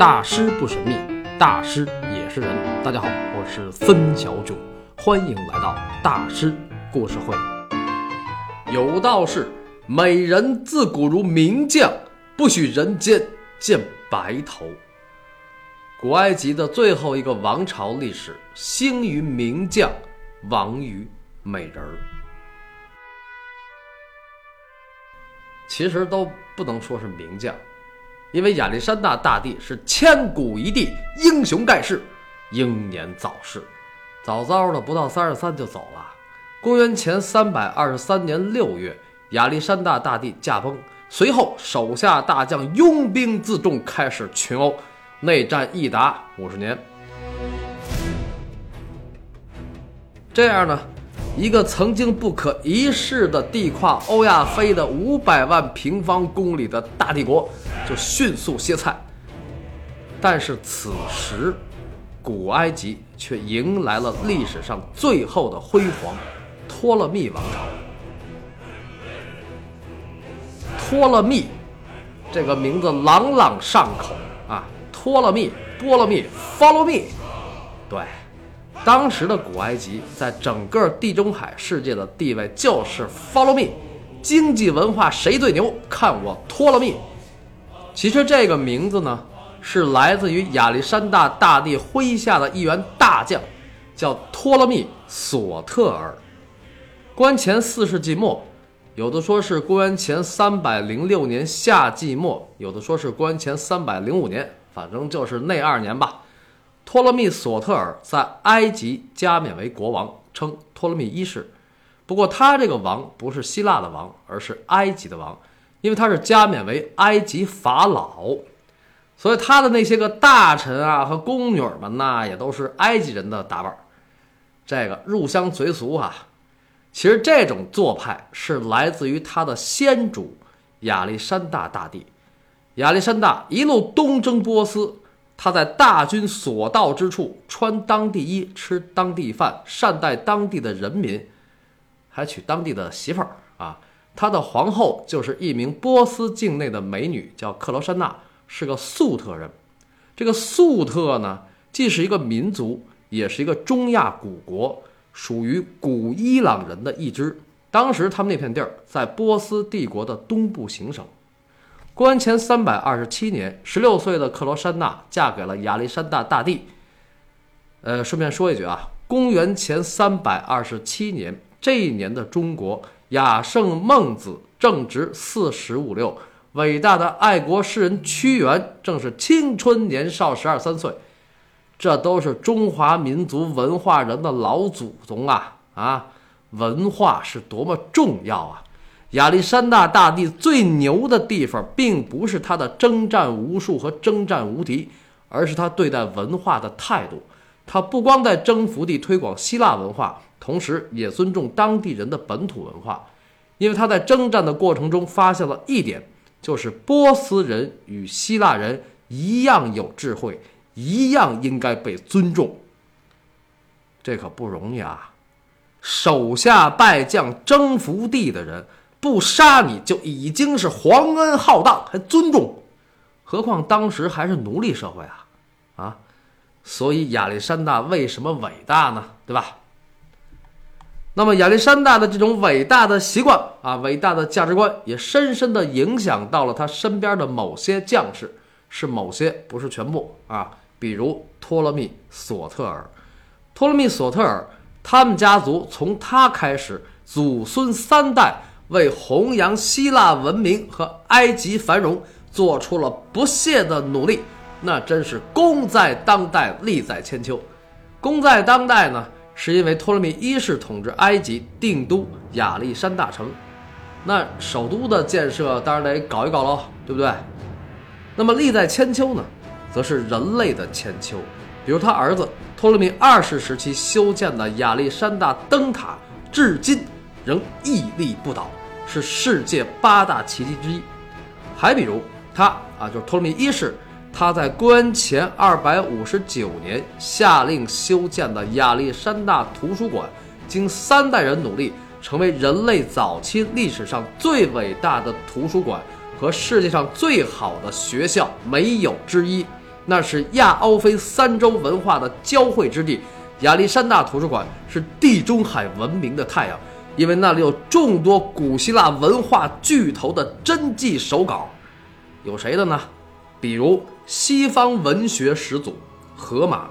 大师不神秘，大师也是人。大家好，我是孙小九，欢迎来到大师故事会。有道是，美人自古如名将，不许人间见白头。古埃及的最后一个王朝历史，兴于名将，亡于美人儿。其实都不能说是名将，因为亚历山大大帝是千古一帝，英雄盖世，英年早逝，早早的不到三十三就走了。公元前三百二十三年六月，亚历山大大帝驾崩，随后手下大将拥兵自重，开始群殴，内战一达五十年。这样呢？一个曾经不可一世的地跨欧亚非的五百万平方公里的大帝国，就迅速歇菜。但是此时，古埃及却迎来了历史上最后的辉煌——托勒密王朝。托勒密这个名字朗朗上口啊，托勒密、波勒密、Follow me，对。当时的古埃及在整个地中海世界的地位就是 Follow me，经济文化谁最牛？看我托勒密。其实这个名字呢，是来自于亚历山大大帝麾下的一员大将，叫托勒密索特尔。公元前四世纪末，有的说是公元前三百零六年夏季末，有的说是公元前三百零五年，反正就是那二年吧。托勒密索特尔在埃及加冕为国王，称托勒密一世。不过他这个王不是希腊的王，而是埃及的王，因为他是加冕为埃及法老，所以他的那些个大臣啊和宫女们呐，也都是埃及人的打扮。这个入乡随俗啊，其实这种做派是来自于他的先主亚历山大大帝。亚历山大一路东征波斯。他在大军所到之处穿当地衣，吃当地饭，善待当地的人民，还娶当地的媳妇儿啊。他的皇后就是一名波斯境内的美女，叫克罗珊娜，是个粟特人。这个粟特呢，既是一个民族，也是一个中亚古国，属于古伊朗人的一支。当时他们那片地儿在波斯帝国的东部行省。公元前三百二十七年，十六岁的克罗珊娜嫁给了亚历山大大帝。呃，顺便说一句啊，公元前三百二十七年这一年的中国，亚圣孟子正值四十五六，伟大的爱国诗人屈原正是青春年少十二三岁，这都是中华民族文化人的老祖宗啊啊！文化是多么重要啊！亚历山大大帝最牛的地方，并不是他的征战无数和征战无敌，而是他对待文化的态度。他不光在征服地推广希腊文化，同时也尊重当地人的本土文化。因为他在征战的过程中发现了一点，就是波斯人与希腊人一样有智慧，一样应该被尊重。这可不容易啊！手下败将征服地的人。不杀你就已经是皇恩浩荡，还尊重，何况当时还是奴隶社会啊，啊，所以亚历山大为什么伟大呢？对吧？那么亚历山大的这种伟大的习惯啊，伟大的价值观，也深深的影响到了他身边的某些将士，是某些，不是全部啊。比如托勒密索特尔，托勒密索特尔，他们家族从他开始，祖孙三代。为弘扬希腊文明和埃及繁荣做出了不懈的努力，那真是功在当代，利在千秋。功在当代呢，是因为托勒密一世统治埃及，定都亚历山大城，那首都的建设当然得搞一搞喽，对不对？那么利在千秋呢，则是人类的千秋，比如他儿子托勒密二世时期修建的亚历山大灯塔，至今仍屹立不倒。是世界八大奇迹之一，还比如他啊，就是托勒密一世，他在公元前二百五十九年下令修建的亚历山大图书馆，经三代人努力，成为人类早期历史上最伟大的图书馆和世界上最好的学校没有之一。那是亚欧非三洲文化的交汇之地。亚历山大图书馆是地中海文明的太阳，因为那里有众多古希腊文化巨头的真迹手稿。有谁的呢？比如西方文学始祖荷马，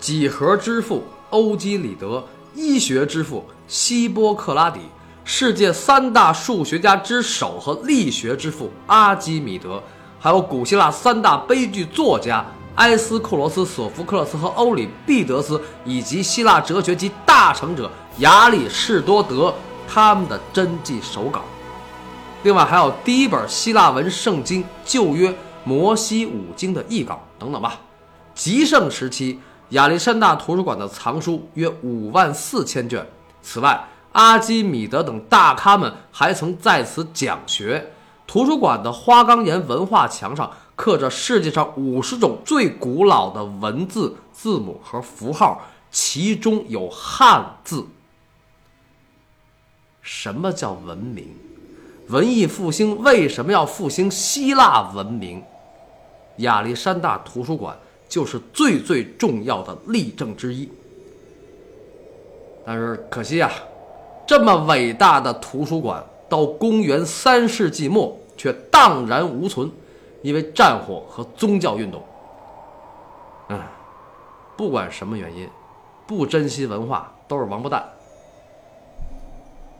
几何之父欧几里得，医学之父希波克拉底，世界三大数学家之首和力学之父阿基米德，还有古希腊三大悲剧作家。埃斯库罗斯、索福克勒斯和欧里庇得斯，以及希腊哲学及大成者亚里士多德他们的真迹手稿，另外还有第一本希腊文圣经《旧约摩西五经》的译稿等等吧。极盛时期，亚历山大图书馆的藏书约五万四千卷。此外，阿基米德等大咖们还曾在此讲学。图书馆的花岗岩文化墙上。刻着世界上五十种最古老的文字、字母和符号，其中有汉字。什么叫文明？文艺复兴为什么要复兴希腊文明？亚历山大图书馆就是最最重要的例证之一。但是可惜啊，这么伟大的图书馆，到公元三世纪末却荡然无存。因为战火和宗教运动，嗯，不管什么原因，不珍惜文化都是王八蛋。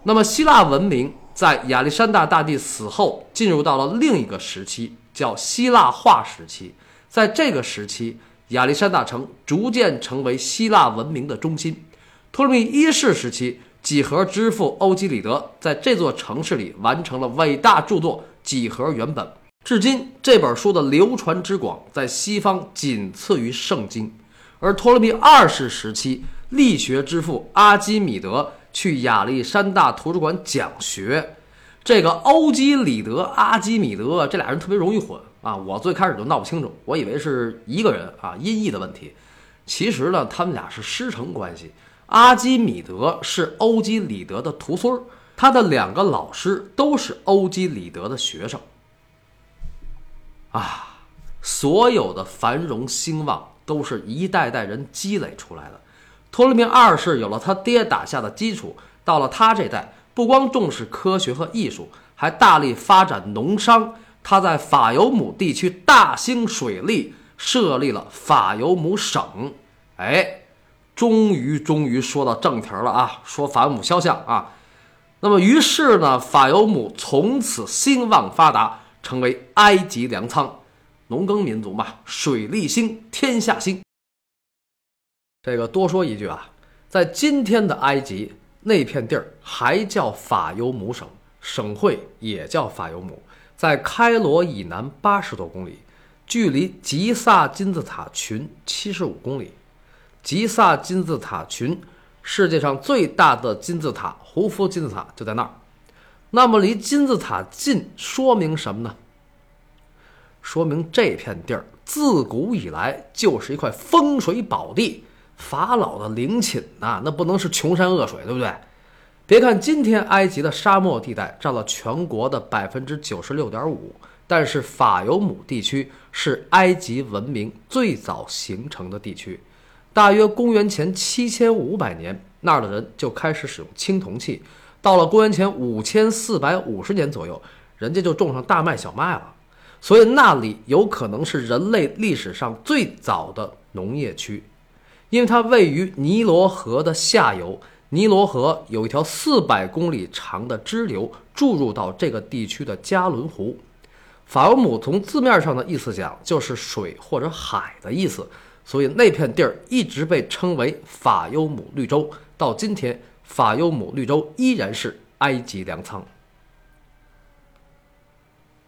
那么，希腊文明在亚历山大大帝死后，进入到了另一个时期，叫希腊化时期。在这个时期，亚历山大城逐渐成为希腊文明的中心。托勒密一世时期，几何之父欧几里得在这座城市里完成了伟大著作《几何原本》。至今，这本书的流传之广，在西方仅次于圣经。而托勒密二世时期，力学之父阿基米德去亚历山大图书馆讲学。这个欧几里德、阿基米德这俩人特别容易混啊！我最开始就闹不清楚，我以为是一个人啊，音译的问题。其实呢，他们俩是师承关系。阿基米德是欧几里德的徒孙儿，他的两个老师都是欧几里德的学生。啊，所有的繁荣兴旺都是一代代人积累出来的。托勒密二世有了他爹打下的基础，到了他这代，不光重视科学和艺术，还大力发展农商。他在法尤姆地区大兴水利，设立了法尤姆省。哎，终于终于说到正题了啊，说法尤姆肖像啊。那么于是呢，法尤姆从此兴旺发达。成为埃及粮仓，农耕民族嘛，水利兴，天下兴。这个多说一句啊，在今天的埃及那片地儿还叫法尤姆省，省会也叫法尤姆，在开罗以南八十多公里，距离吉萨金字塔群七十五公里。吉萨金字塔群，世界上最大的金字塔——胡夫金字塔就在那儿。那么离金字塔近，说明什么呢？说明这片地儿自古以来就是一块风水宝地，法老的陵寝呐，那不能是穷山恶水，对不对？别看今天埃及的沙漠地带占了全国的百分之九十六点五，但是法尤姆地区是埃及文明最早形成的地区，大约公元前七千五百年，那儿的人就开始使用青铜器。到了公元前五千四百五十年左右，人家就种上大麦、小麦了，所以那里有可能是人类历史上最早的农业区，因为它位于尼罗河的下游。尼罗河有一条四百公里长的支流注入到这个地区的加伦湖。法尤姆从字面上的意思讲就是水或者海的意思，所以那片地儿一直被称为法尤姆绿洲，到今天。法尤姆绿洲依然是埃及粮仓。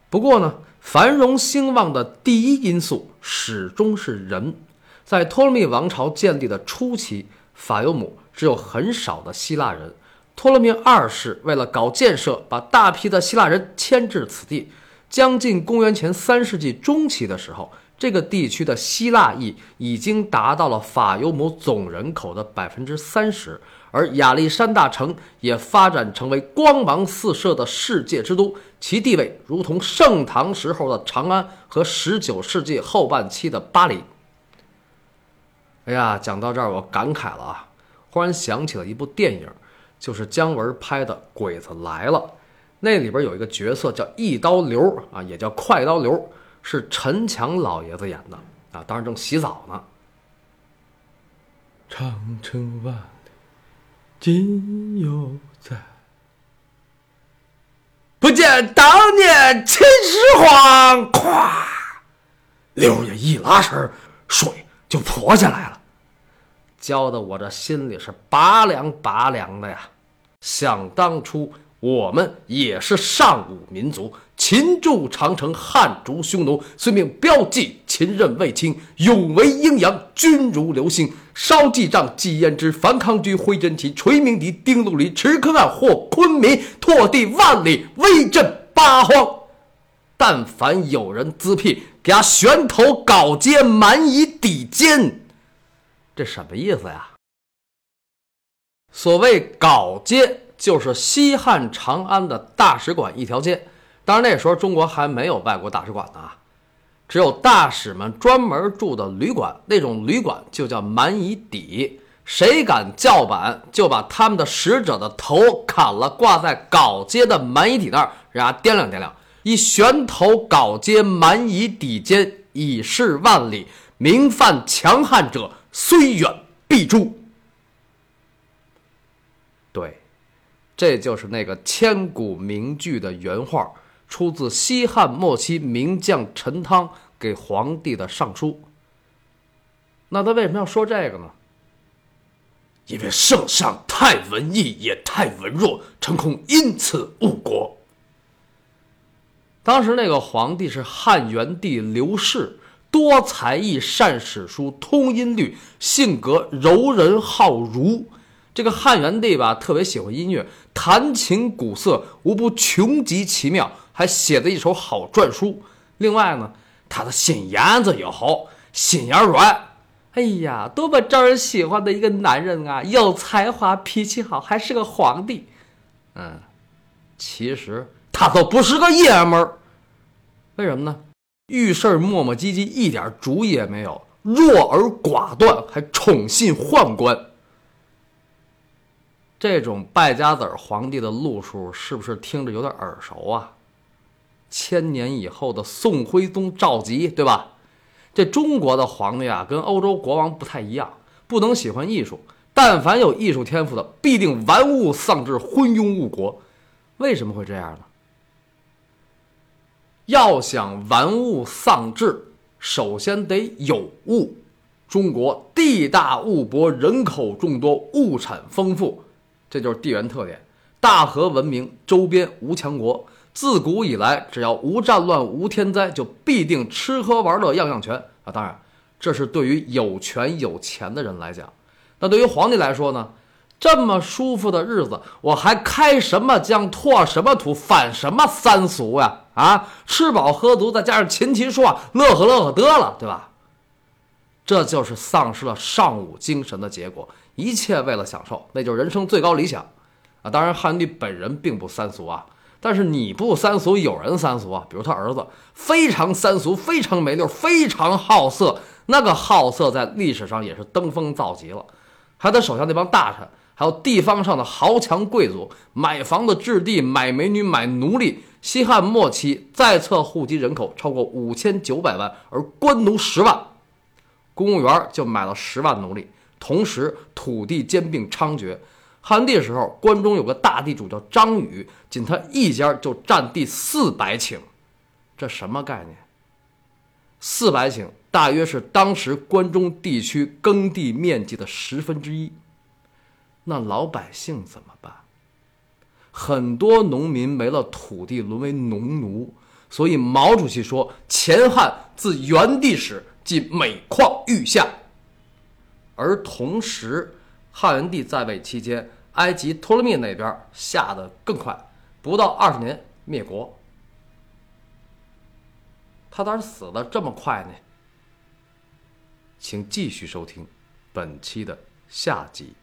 不过呢，繁荣兴旺的第一因素始终是人。在托勒密王朝建立的初期，法尤姆只有很少的希腊人。托勒密二世为了搞建设，把大批的希腊人迁至此地。将近公元前三世纪中期的时候，这个地区的希腊裔已经达到了法尤姆总人口的百分之三十。而亚历山大城也发展成为光芒四射的世界之都，其地位如同盛唐时候的长安和19世纪后半期的巴黎。哎呀，讲到这儿我感慨了啊，忽然想起了一部电影，就是姜文拍的《鬼子来了》，那里边有一个角色叫一刀流啊，也叫快刀流，是陈强老爷子演的啊，当时正洗澡呢。长城万里今犹在，不见当年秦始皇。咵，刘爷一拉身，水就泼下来了，浇的我这心里是拔凉拔凉的呀！想当初。我们也是尚武民族，秦筑长城，汉族匈奴，遂命标记秦任卫青，勇为阴阳，军如流星。烧记帐，纪焉之，樊康居，挥真旗，垂鸣笛，丁陆离，持可汗，或昆明，拓地万里，威震八荒。但凡有人滋辟，给他悬头镐阶，蛮夷抵肩。这什么意思呀？所谓镐阶。就是西汉长安的大使馆一条街，当然那时候中国还没有外国大使馆呢，只有大使们专门住的旅馆，那种旅馆就叫蛮夷邸，谁敢叫板，就把他们的使者的头砍了，挂在镐街的蛮夷邸那儿，让他掂量掂量，一悬头镐街蛮夷邸间，以示万里，名犯强悍者，虽远必诛。对。这就是那个千古名句的原话，出自西汉末期名将陈汤给皇帝的上书。那他为什么要说这个呢？因为圣上太文艺也太文弱，臣恐因此误国。当时那个皇帝是汉元帝刘氏，多才艺，善史书，通音律，性格柔仁好儒。这个汉元帝吧，特别喜欢音乐，弹琴鼓瑟，无不穷极其妙，还写的一手好篆书。另外呢，他的心眼子也好，心眼软，哎呀，多么招人喜欢的一个男人啊！有才华，脾气好，还是个皇帝。嗯，其实他都不是个爷们儿，为什么呢？遇事儿磨磨唧唧，一点主意也没有，弱而寡断，还宠信宦官。这种败家子儿皇帝的路数是不是听着有点耳熟啊？千年以后的宋徽宗赵佶，对吧？这中国的皇帝啊，跟欧洲国王不太一样，不能喜欢艺术。但凡有艺术天赋的，必定玩物丧志，昏庸误国。为什么会这样呢？要想玩物丧志，首先得有物。中国地大物博，人口众多，物产丰富。这就是地缘特点，大河文明周边无强国，自古以来只要无战乱无天灾，就必定吃喝玩乐样样全啊！当然，这是对于有权有钱的人来讲。那对于皇帝来说呢？这么舒服的日子，我还开什么疆，拓什么土，反什么三俗呀？啊，吃饱喝足，再加上琴棋书画，乐呵乐呵得了，对吧？这就是丧失了尚武精神的结果。一切为了享受，那就是人生最高理想，啊！当然，汉帝本人并不三俗啊，但是你不三俗，有人三俗啊。比如他儿子非常三俗，非常没溜，非常好色，那个好色在历史上也是登峰造极了。还有他手下那帮大臣，还有地方上的豪强贵族，买房子、置地、买美女、买奴隶。西汉末期在册户籍人口超过五千九百万，而官奴十万，公务员就买了十万奴隶。同时，土地兼并猖獗。汉帝时候，关中有个大地主叫张宇，仅他一家就占地四百顷，这什么概念？四百顷大约是当时关中地区耕地面积的十分之一。那老百姓怎么办？很多农民没了土地，沦为农奴。所以毛主席说：“前汉自元帝始，即每况愈下。”而同时，汉元帝在位期间，埃及托勒密那边下的更快，不到二十年灭国。他咋死的这么快呢？请继续收听本期的下集。